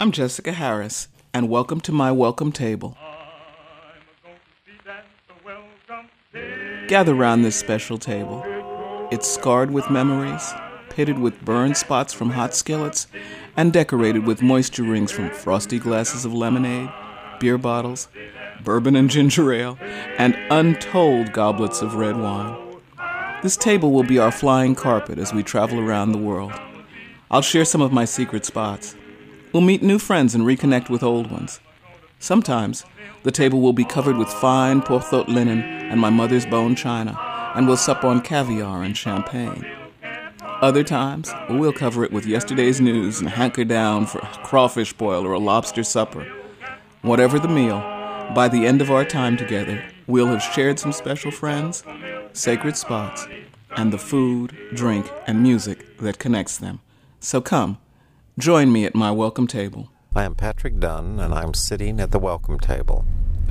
I'm Jessica Harris, and welcome to my welcome table. Gather round this special table. It's scarred with memories, pitted with burn spots from hot skillets, and decorated with moisture rings from frosty glasses of lemonade, beer bottles, bourbon and ginger ale, and untold goblets of red wine. This table will be our flying carpet as we travel around the world. I'll share some of my secret spots. We'll meet new friends and reconnect with old ones. Sometimes, the table will be covered with fine Porthault linen and my mother's bone china, and we'll sup on caviar and champagne. Other times, we'll cover it with yesterday's news and hanker down for a crawfish boil or a lobster supper. Whatever the meal, by the end of our time together, we'll have shared some special friends, sacred spots, and the food, drink, and music that connects them. So come, join me at my welcome table. I am Patrick Dunn, and I'm sitting at the welcome table.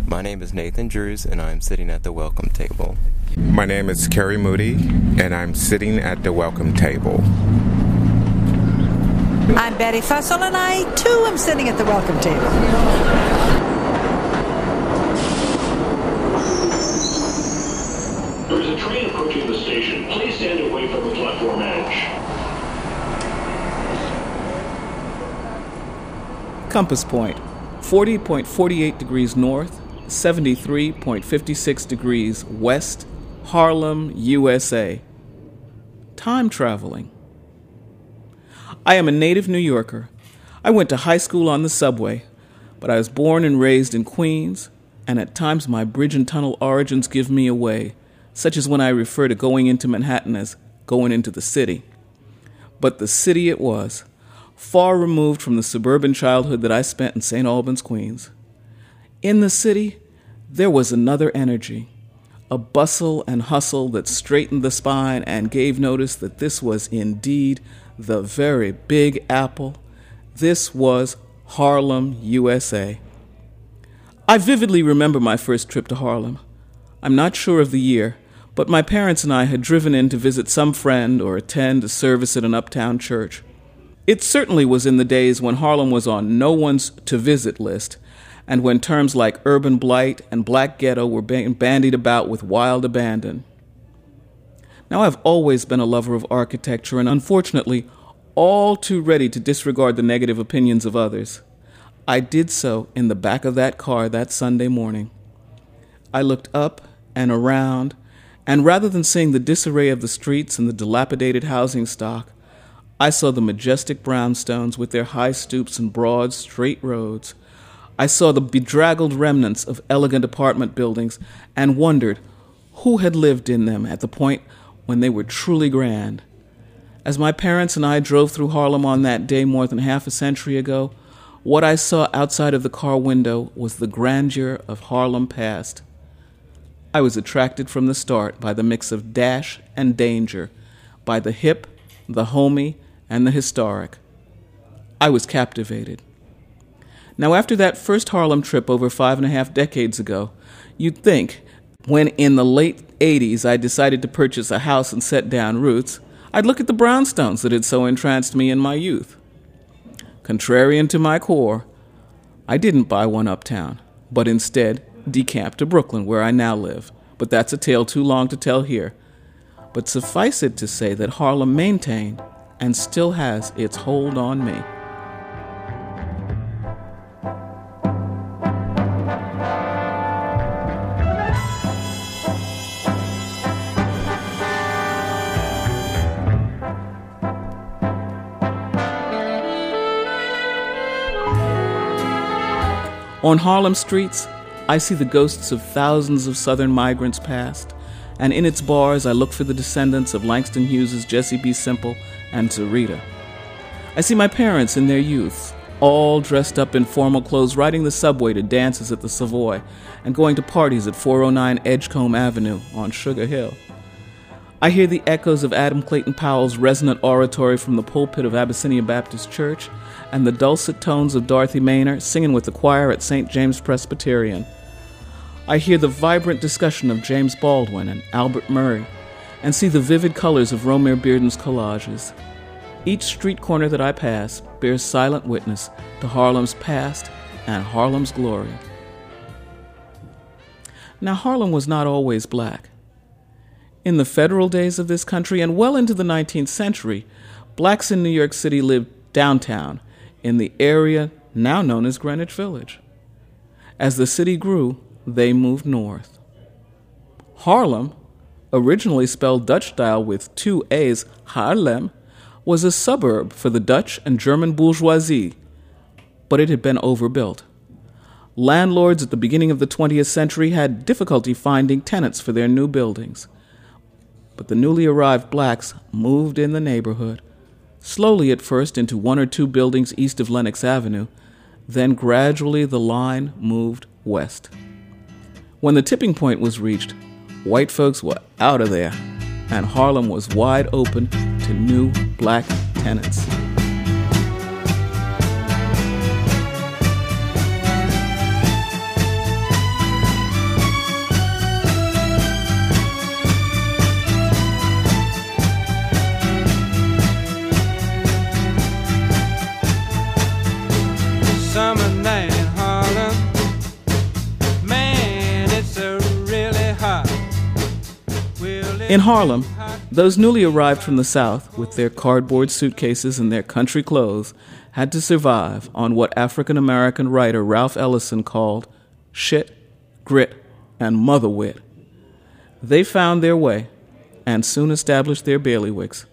My name is Nathan Drews, and I'm sitting at the welcome table. My name is Kerry Moody, and I'm sitting at the welcome table. I'm Betty Fussell, and I too am sitting at the welcome table. There's a train approaching the station. Please stand away from the platform edge. Compass point 40.48 degrees north, 73.56 degrees west, Harlem, USA. Time traveling. I am a native New Yorker. I went to high school on the subway, but I was born and raised in Queens, and at times my bridge and tunnel origins give me away, such as when I refer to going into Manhattan as going into the city. But the city it was far removed from the suburban childhood that I spent in St. Albans, Queens. In the city, there was another energy, a bustle and hustle that straightened the spine and gave notice that this was indeed the very big apple. This was Harlem, USA. I vividly remember my first trip to Harlem. I'm not sure of the year, but my parents and I had driven in to visit some friend or attend a service at an uptown church. It certainly was in the days when Harlem was on no one's to visit list, and when terms like urban blight and black ghetto were being bandied about with wild abandon. Now, I've always been a lover of architecture and unfortunately all too ready to disregard the negative opinions of others. I did so in the back of that car that Sunday morning. I looked up and around, and rather than seeing the disarray of the streets and the dilapidated housing stock, I saw the majestic brownstones with their high stoops and broad, straight roads. I saw the bedraggled remnants of elegant apartment buildings and wondered who had lived in them at the point when they were truly grand. As my parents and I drove through Harlem on that day more than half a century ago, what I saw outside of the car window was the grandeur of Harlem past. I was attracted from the start by the mix of dash and danger, by the hip, the homey, and the historic. I was captivated. Now, after that first Harlem trip over five and a half decades ago, you'd think, when in the late 80s I decided to purchase a house and set down roots, I'd look at the brownstones that had so entranced me in my youth. Contrarian to my core, I didn't buy one uptown, but instead decamped to Brooklyn, where I now live. But that's a tale too long to tell here. But suffice it to say that Harlem maintained and still has its hold on me. On Harlem streets, I see the ghosts of thousands of Southern migrants past, and in its bars I look for the descendants of Langston Hughes's Jesse B. Semple and Zarita. I see my parents in their youth, all dressed up in formal clothes, riding the subway to dances at the Savoy and going to parties at 409 Edgecombe Avenue on Sugar Hill. I hear the echoes of Adam Clayton Powell's resonant oratory from the pulpit of Abyssinian Baptist Church and the dulcet tones of Dorothy Maynor singing with the choir at St. James Presbyterian. I hear the vibrant discussion of James Baldwin and Albert Murray and see the vivid colors of Romare Bearden's collages. Each street corner that I pass bears silent witness to Harlem's past and Harlem's glory. Now, Harlem was not always black. In the federal days of this country and well into the 19th century, blacks in New York City lived downtown in the area now known as Greenwich Village. As the city grew, they moved north. Harlem, originally spelled Dutch style with two A's, Haarlem, was a suburb for the Dutch and German bourgeoisie, but it had been overbuilt. Landlords at the beginning of the 20th century had difficulty finding tenants for their new buildings. But the newly arrived blacks moved in the neighborhood, slowly at first into one or two buildings east of Lenox Avenue, then gradually the line moved west. When the tipping point was reached, white folks were out of there, and Harlem was wide open to new black tenants. In Harlem, those newly arrived from the South with their cardboard suitcases and their country clothes had to survive on what African American writer Ralph Ellison called shit, grit, and mother wit. They found their way and soon established their bailiwicks.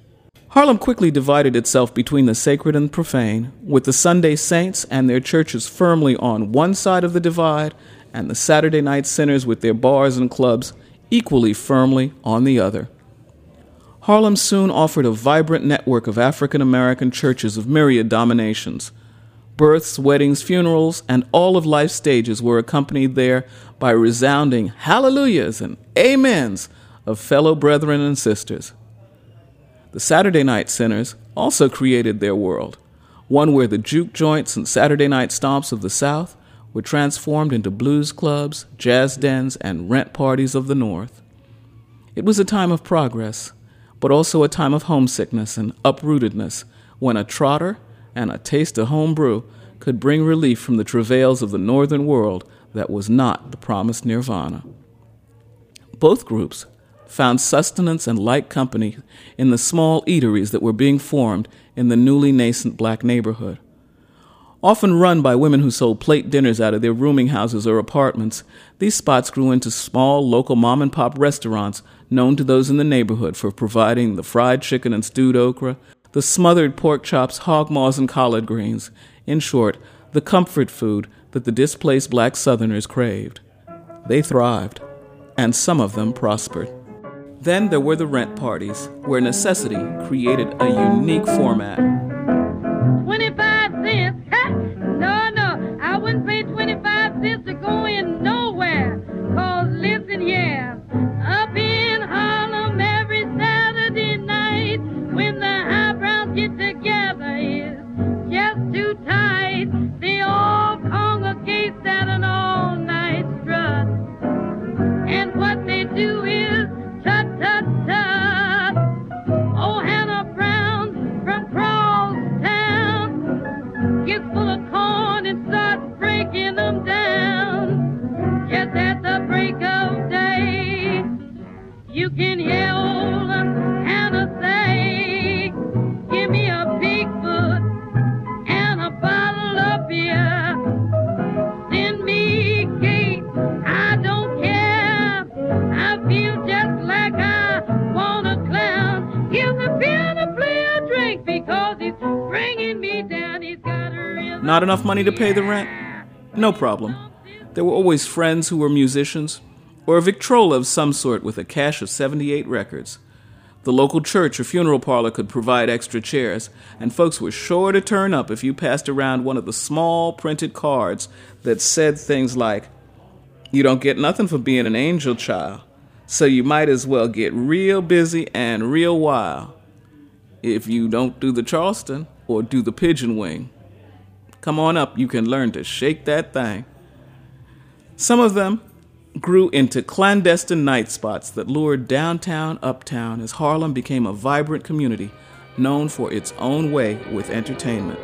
Harlem quickly divided itself between the sacred and profane, with the Sunday saints and their churches firmly on one side of the divide, and the Saturday night sinners with their bars and clubs equally firmly on the other. Harlem soon offered a vibrant network of African American churches of myriad dominations. Births, weddings, funerals, and all of life's stages were accompanied there by resounding hallelujahs and amens of fellow brethren and sisters. The Saturday night sinners also created their world, one where the juke joints and Saturday night stomps of the South were transformed into blues clubs, jazz dens, and rent parties of the North. It was a time of progress, but also a time of homesickness and uprootedness when a trotter and a taste of home brew could bring relief from the travails of the northern world that was not the promised nirvana. Both groups found sustenance and light company in the small eateries that were being formed in the newly nascent black neighborhood. Often run by women who sold plate dinners out of their rooming houses or apartments, these spots grew into small local mom and pop restaurants known to those in the neighborhood for providing the fried chicken and stewed okra, the smothered pork chops, hog maws, and collard greens. In short, the comfort food that the displaced black Southerners craved. They thrived, and some of them prospered. Then there were the rent parties, where necessity created a unique format. Gets full of corn and starts breaking them down. Just at the break of day, you can hear Not enough money to pay the rent? No problem. There were always friends who were musicians, or a Victrola of some sort with a cache of 78 records. The local church or funeral parlor could provide extra chairs, and folks were sure to turn up if you passed around one of the small printed cards that said things like, You don't get nothing for being an angel child, so you might as well get real busy and real wild if you don't do the Charleston or do the pigeon wing. Come on up, you can learn to shake that thing. Some of them grew into clandestine night spots that lured downtown, uptown as Harlem became a vibrant community known for its own way with entertainment.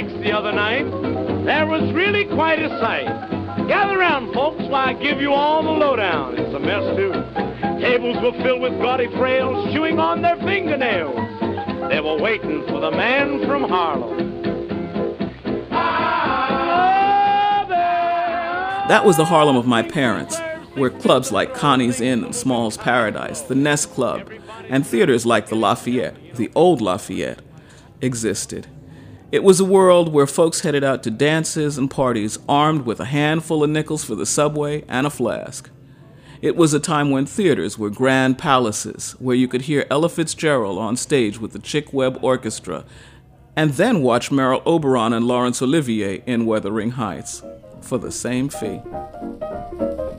Mike's the other night. There was really quite a sight. Gather round, folks, while I give you all the lowdown. It's a mess, too. Tables were filled with gaudy frails chewing on their fingernails. They were waiting for the man from Harlem. That was the Harlem of my parents, where clubs like Connie's Inn and Small's Paradise, the Nest Club, and theaters like the Lafayette, the old Lafayette, existed. It was a world where folks headed out to dances and parties armed with a handful of nickels for the subway and a flask. It was a time when theaters were grand palaces where you could hear Ella Fitzgerald on stage with the Chick Webb Orchestra and then watch Merle Oberon and Laurence Olivier in Wuthering Heights for the same fee.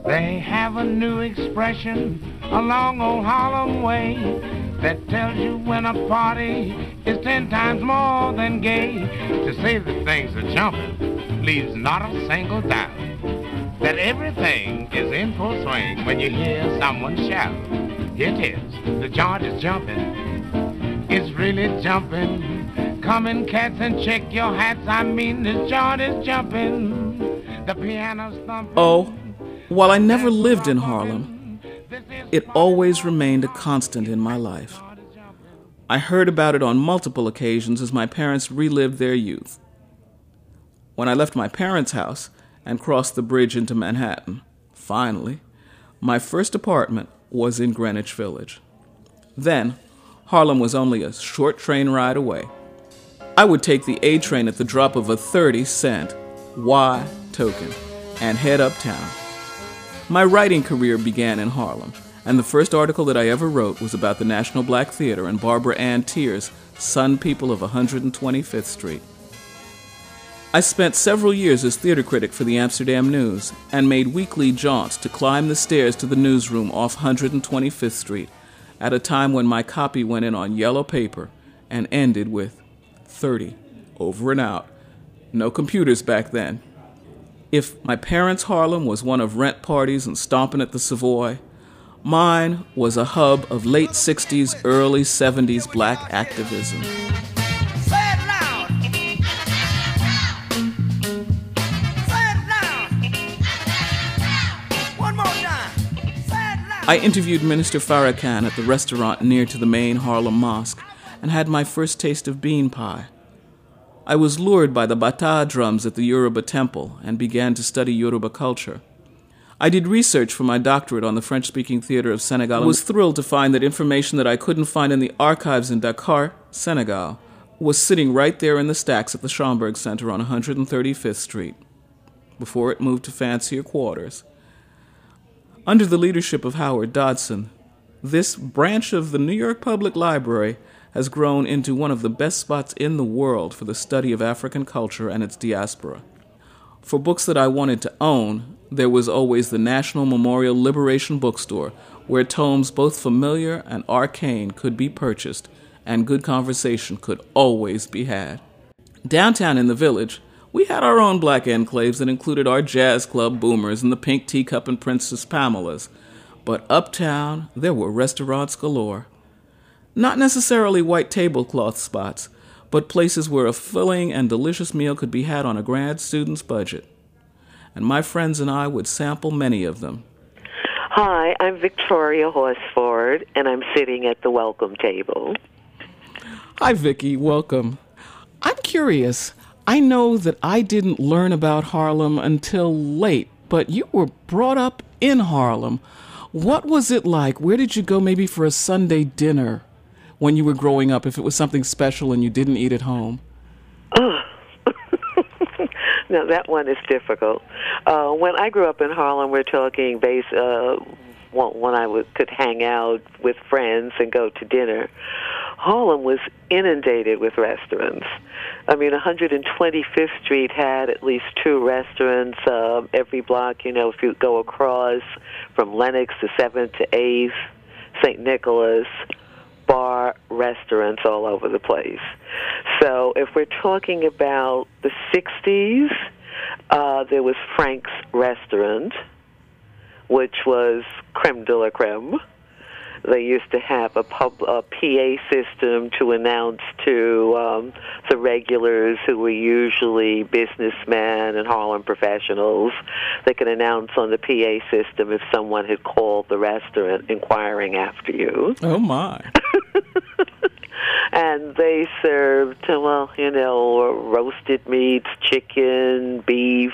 They have a new expression along old Harlem way that tells you when a party is ten times more than gay. To say that things are jumping leaves not a single doubt that everything is in full swing when you hear someone shout. Here it is, the joint is jumping. It's really jumping. Come in, cats, and check your hats. I mean, the joint is jumping. The piano's thumping. Oh, while I never lived in Harlem, it always remained a constant in my life. I heard about it on multiple occasions as my parents relived their youth. When I left my parents' house and crossed the bridge into Manhattan, finally, my first apartment was in Greenwich Village. Then, Harlem was only a short train ride away. I would take the A train at the drop of a 30 cent Y token and head uptown. My writing career began in Harlem, and the first article that I ever wrote was about the National Black Theater and Barbara Ann Teer's, Sun People of 125th Street. I spent several years as theater critic for the Amsterdam News and made weekly jaunts to climb the stairs to the newsroom off 125th Street at a time when my copy went in on yellow paper and ended with 30 over and out. No computers back then. If my parents' Harlem was one of rent parties and stomping at the Savoy, mine was a hub of late 60s, early 70s black activism. I interviewed Minister Farrakhan at the restaurant near to the main Harlem Mosque and had my first taste of bean pie. I was lured by the bata drums at the Yoruba temple and began to study Yoruba culture. I did research for my doctorate on the French speaking theater of Senegal and was thrilled to find that information that I couldn't find in the archives in Dakar, Senegal, was sitting right there in the stacks at the Schomburg Center on 135th Street before it moved to fancier quarters. Under the leadership of Howard Dodson, this branch of the New York Public Library has grown into one of the best spots in the world for the study of African culture and its diaspora. For books that I wanted to own, there was always the National Memorial Liberation Bookstore, where tomes both familiar and arcane could be purchased, and good conversation could always be had. Downtown in the village, we had our own black enclaves that included our jazz club boomers and the pink teacup and Princess Pamela's. But uptown, there were restaurants galore. Not necessarily white tablecloth spots, but places where a filling and delicious meal could be had on a grad student's budget. And my friends and I would sample many of them. Hi, I'm Victoria Horsford, and I'm sitting at the welcome table. Hi, Vicky. Welcome. I'm curious. I know that I didn't learn about Harlem until late, but you were brought up in Harlem. What was it like? Where did you go maybe for a Sunday dinner when you were growing up if it was something special and you didn't eat at home? now that one is difficult. Uh, when I grew up in Harlem, we're talking base uh, when I would, could hang out with friends and go to dinner. Harlem was inundated with restaurants. I mean, 125th Street had at least two restaurants. Um, every block, you know, if you go across from Lenox to 7th to 8th, St. Nicholas, restaurants all over the place. So if we're talking about the 60s, uh, there was Frank's Restaurant, which was creme de la creme. They used to have a, pub, a PA system to announce to um, the regulars who were usually businessmen and Harlem professionals. They could announce on the PA system if someone had called the restaurant inquiring after you. Oh, my. and they served, well, you know, roasted meats, chicken, beef,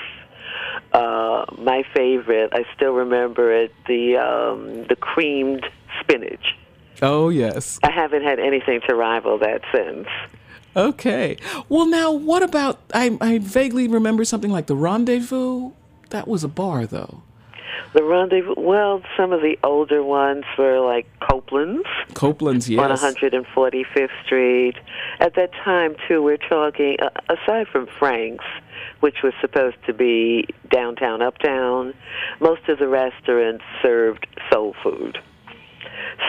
uh, my favorite, I still remember it, the um, the creamed spinach. Oh yes. I haven't had anything to rival that since. Okay. Well, now what about? I I vaguely remember something like the Rendezvous. That was a bar, though. The Rendezvous. Well, some of the older ones were like Copeland's. Copeland's, yes. On 145th Street. At that time, too, we're talking uh, aside from Frank's which was supposed to be downtown, uptown, most of the restaurants served soul food.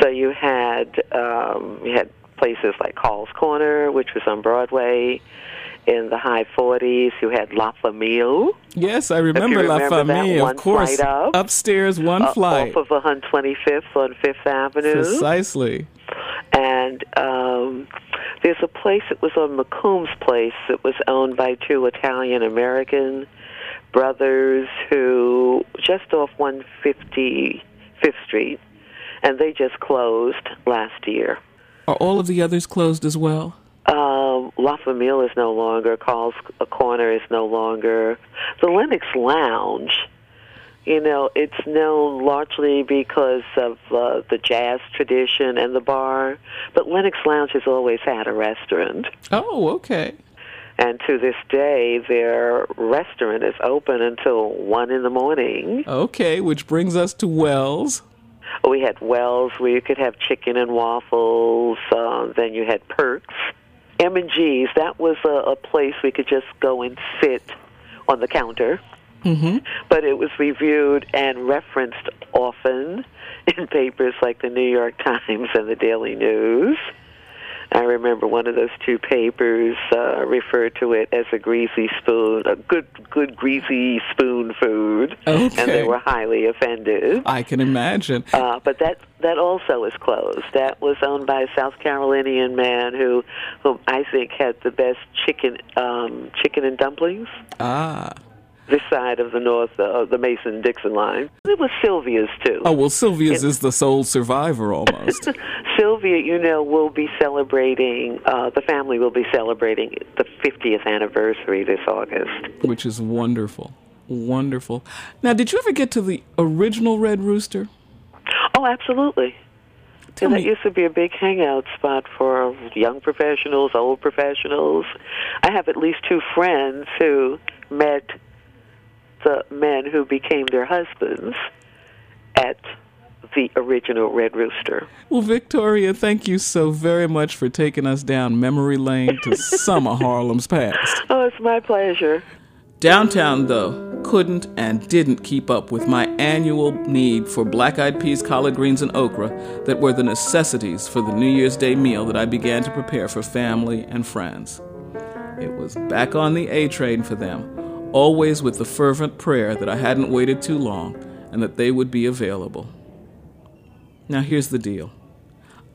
So you had um, you had places like Hall's Corner, which was on Broadway. In the high 40s, you had La Famille. Yes, I remember, remember La Famille, of course. Up, Upstairs, one uh, flight. Off of 125th on Fifth Avenue. Precisely. And um, there's a place that was on Macomb's Place that was owned by two Italian American brothers who just off 155th Street, and they just closed last year. Are all of the others closed as well? Um, La Famille is no longer. Carl's Corner is no longer. The Lenox Lounge you know, it's known largely because of uh, the jazz tradition and the bar, but Lenox Lounge has always had a restaurant. Oh, okay. And to this day, their restaurant is open until 1 in the morning. Okay, which brings us to Wells. We had Wells where you could have chicken and waffles. Uh, then you had Perks. M&G's, that was a, a place we could just go and sit on the counter Mm-hmm. But it was reviewed and referenced often in papers like the New York Times and the Daily News. I remember one of those two papers uh, referred to it as a greasy spoon, a good, good greasy spoon food, okay. and they were highly offended. I can imagine. Uh, but that that also is closed. That was owned by a South Carolinian man who, whom I think had the best chicken, um, chicken and dumplings. Ah this side of the north uh, the Mason Dixon line. It was Sylvia's too. Oh well, Sylvia's is the sole survivor almost. Sylvia, you know, will be celebrating. Uh, the family will be celebrating the 50th anniversary this August, which is wonderful, wonderful. Now, did you ever get to the original Red Rooster? Oh, absolutely. Tell and me. that used to be a big hangout spot for young professionals, old professionals. I have at least two friends who met the men who became their husbands at the original Red Rooster. Well, Victoria, thank you so very much for taking us down memory lane to some of Harlem's past. Oh, it's my pleasure. Downtown, though, couldn't and didn't keep up with my annual need for black eyed peas, collard greens, and okra that were the necessities for the New Year's Day meal that I began to prepare for family and friends. It was back on the A train for them always with the fervent prayer that I hadn't waited too long and that they would be available. Now, here's the deal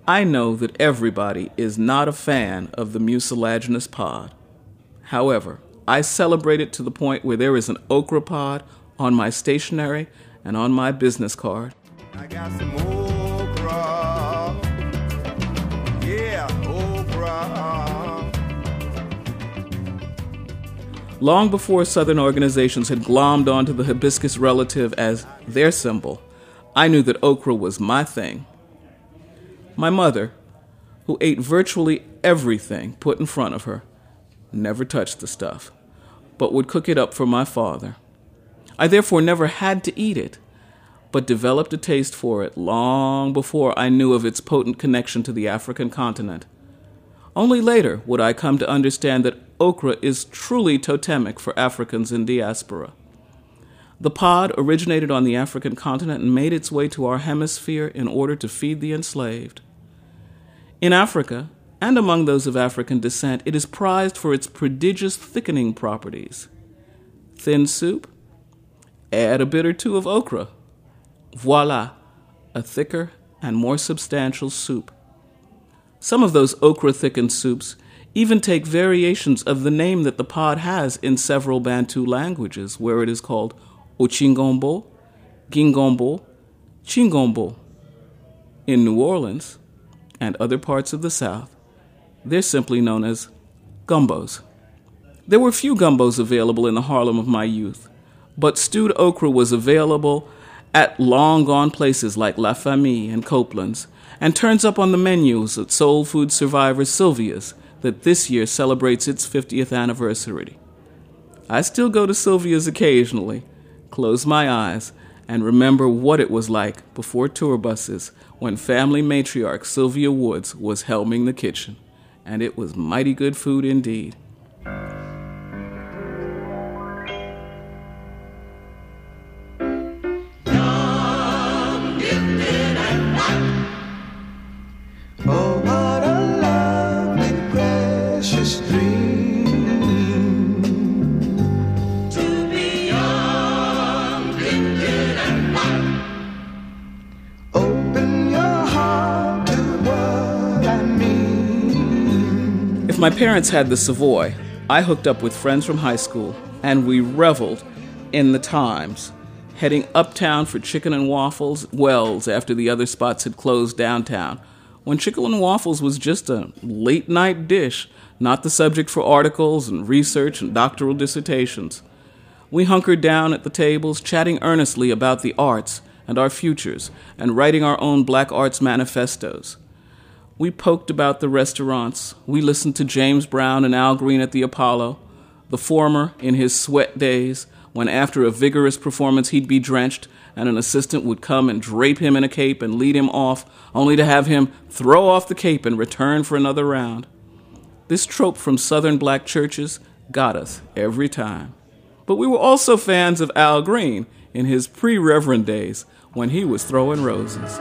I know that everybody is not a fan of the mucilaginous pod. However, I celebrate it to the point where there is an okra pod on my stationery and on my business card. Long before Southern organizations had glommed onto the hibiscus relative as their symbol, I knew that okra was my thing. My mother, who ate virtually everything put in front of her, never touched the stuff, but would cook it up for my father. I therefore never had to eat it, but developed a taste for it long before I knew of its potent connection to the African continent. Only later would I come to understand that okra is truly totemic for Africans in diaspora. The pod originated on the African continent and made its way to our hemisphere in order to feed the enslaved. In Africa, and among those of African descent, it is prized for its prodigious thickening properties. Thin soup? Add a bit or two of okra. Voila, a thicker and more substantial soup. Some of those okra thickened soups even take variations of the name that the pod has in several Bantu languages, where it is called Ochingombo, Gingombo, Chingombo. In New Orleans and other parts of the South, they're simply known as gumbos. There were few gumbos available in the Harlem of my youth, but stewed okra was available at long gone places like La Famille and Copeland's, and turns up on the menus at Soul Food Survivor Sylvia's that this year celebrates its 50th anniversary. I still go to Sylvia's occasionally, close my eyes, and remember what it was like before tour buses when family matriarch Sylvia Woods was helming the kitchen, and it was mighty good food indeed. Parents had the Savoy, I hooked up with friends from high school and we reveled in the times, heading uptown for chicken and waffles, Wells, after the other spots had closed downtown, when chicken and waffles was just a late night dish, not the subject for articles and research and doctoral dissertations. We hunkered down at the tables, chatting earnestly about the arts and our futures, and writing our own black arts manifestos. We poked about the restaurants. We listened to James Brown and Al Green at the Apollo, the former in his sweat days, when after a vigorous performance he'd be drenched and an assistant would come and drape him in a cape and lead him off, only to have him throw off the cape and return for another round. This trope from southern black churches got us every time. But we were also fans of Al Green in his pre Reverend days when he was throwing roses.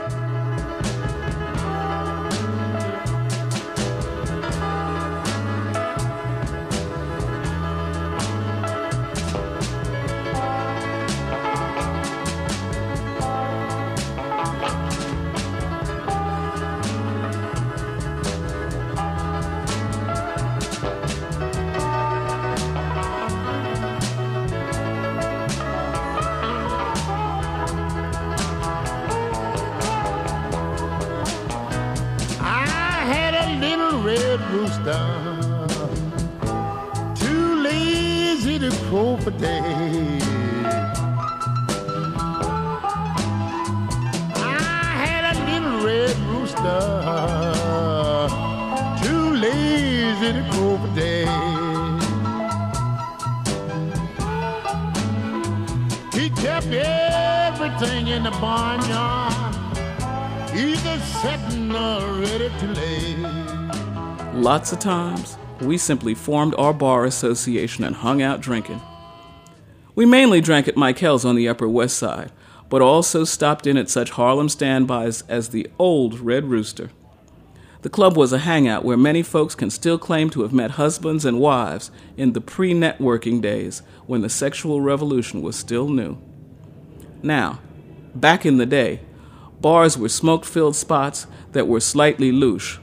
He kept everything in the barnyard either setting or ready to lay. Lots of times, we simply formed our bar association and hung out drinking. We mainly drank at Michael's on the Upper West Side, but also stopped in at such Harlem standbys as the old Red Rooster. The club was a hangout where many folks can still claim to have met husbands and wives in the pre networking days when the sexual revolution was still new. Now, back in the day, bars were smoke filled spots that were slightly louche,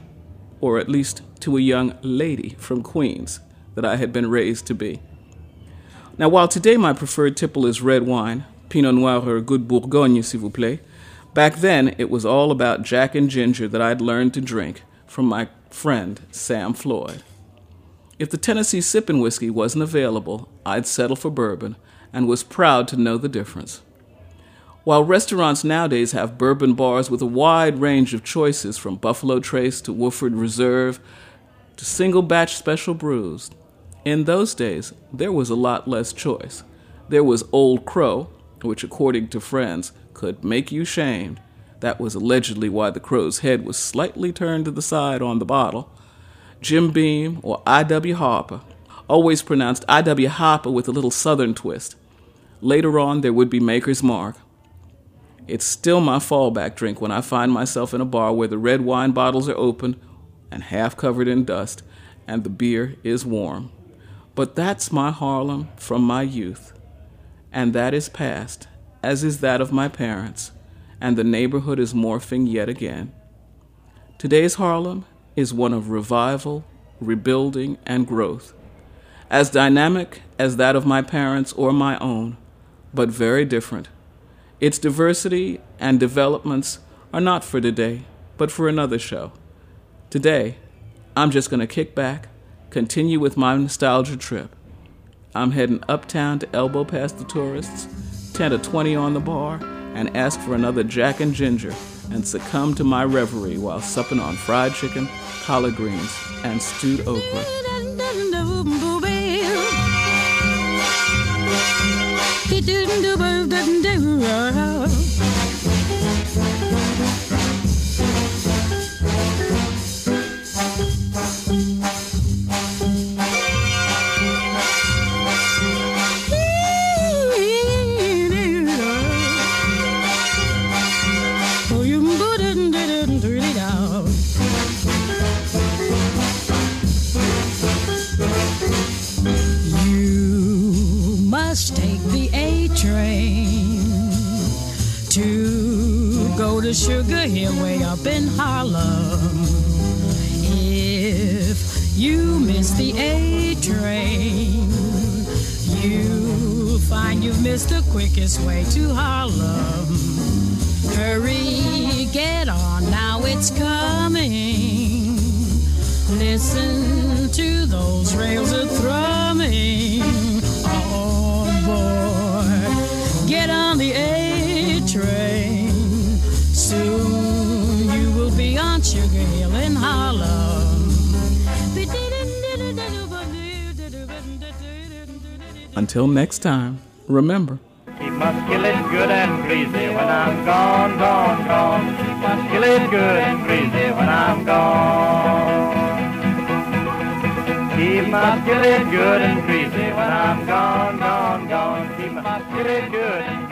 or at least to a young lady from Queens that I had been raised to be. Now, while today my preferred tipple is red wine, Pinot Noir or good Bourgogne, s'il vous plaît, back then it was all about Jack and Ginger that I'd learned to drink from my friend Sam Floyd. If the Tennessee sipping whiskey wasn't available, I'd settle for bourbon and was proud to know the difference. While restaurants nowadays have bourbon bars with a wide range of choices from Buffalo Trace to Woodford Reserve to single batch special brews, in those days there was a lot less choice. There was Old Crow, which, according to friends, could make you shamed. That was allegedly why the crow's head was slightly turned to the side on the bottle. Jim Beam, or I.W. Harper, always pronounced I.W. Harper with a little southern twist. Later on, there would be Maker's Mark. It's still my fallback drink when I find myself in a bar where the red wine bottles are open and half covered in dust, and the beer is warm. But that's my Harlem from my youth, and that is past, as is that of my parents, and the neighborhood is morphing yet again. Today's Harlem is one of revival, rebuilding, and growth, as dynamic as that of my parents or my own, but very different. Its diversity and developments are not for today, but for another show. Today, I'm just going to kick back, continue with my nostalgia trip. I'm heading uptown to elbow past the tourists, 10 to 20 on the bar, and ask for another Jack and Ginger and succumb to my reverie while supping on fried chicken, collard greens, and stewed okra. Get on the A train. Soon you will be on Sugar Hill in Harlem. Until next time, remember, Keep muscular good and breezy when I'm gone, gone, gone. Muscular good and breezy when I'm gone. Keep muscular good and breezy when I'm gone, gone, gone. Muscular good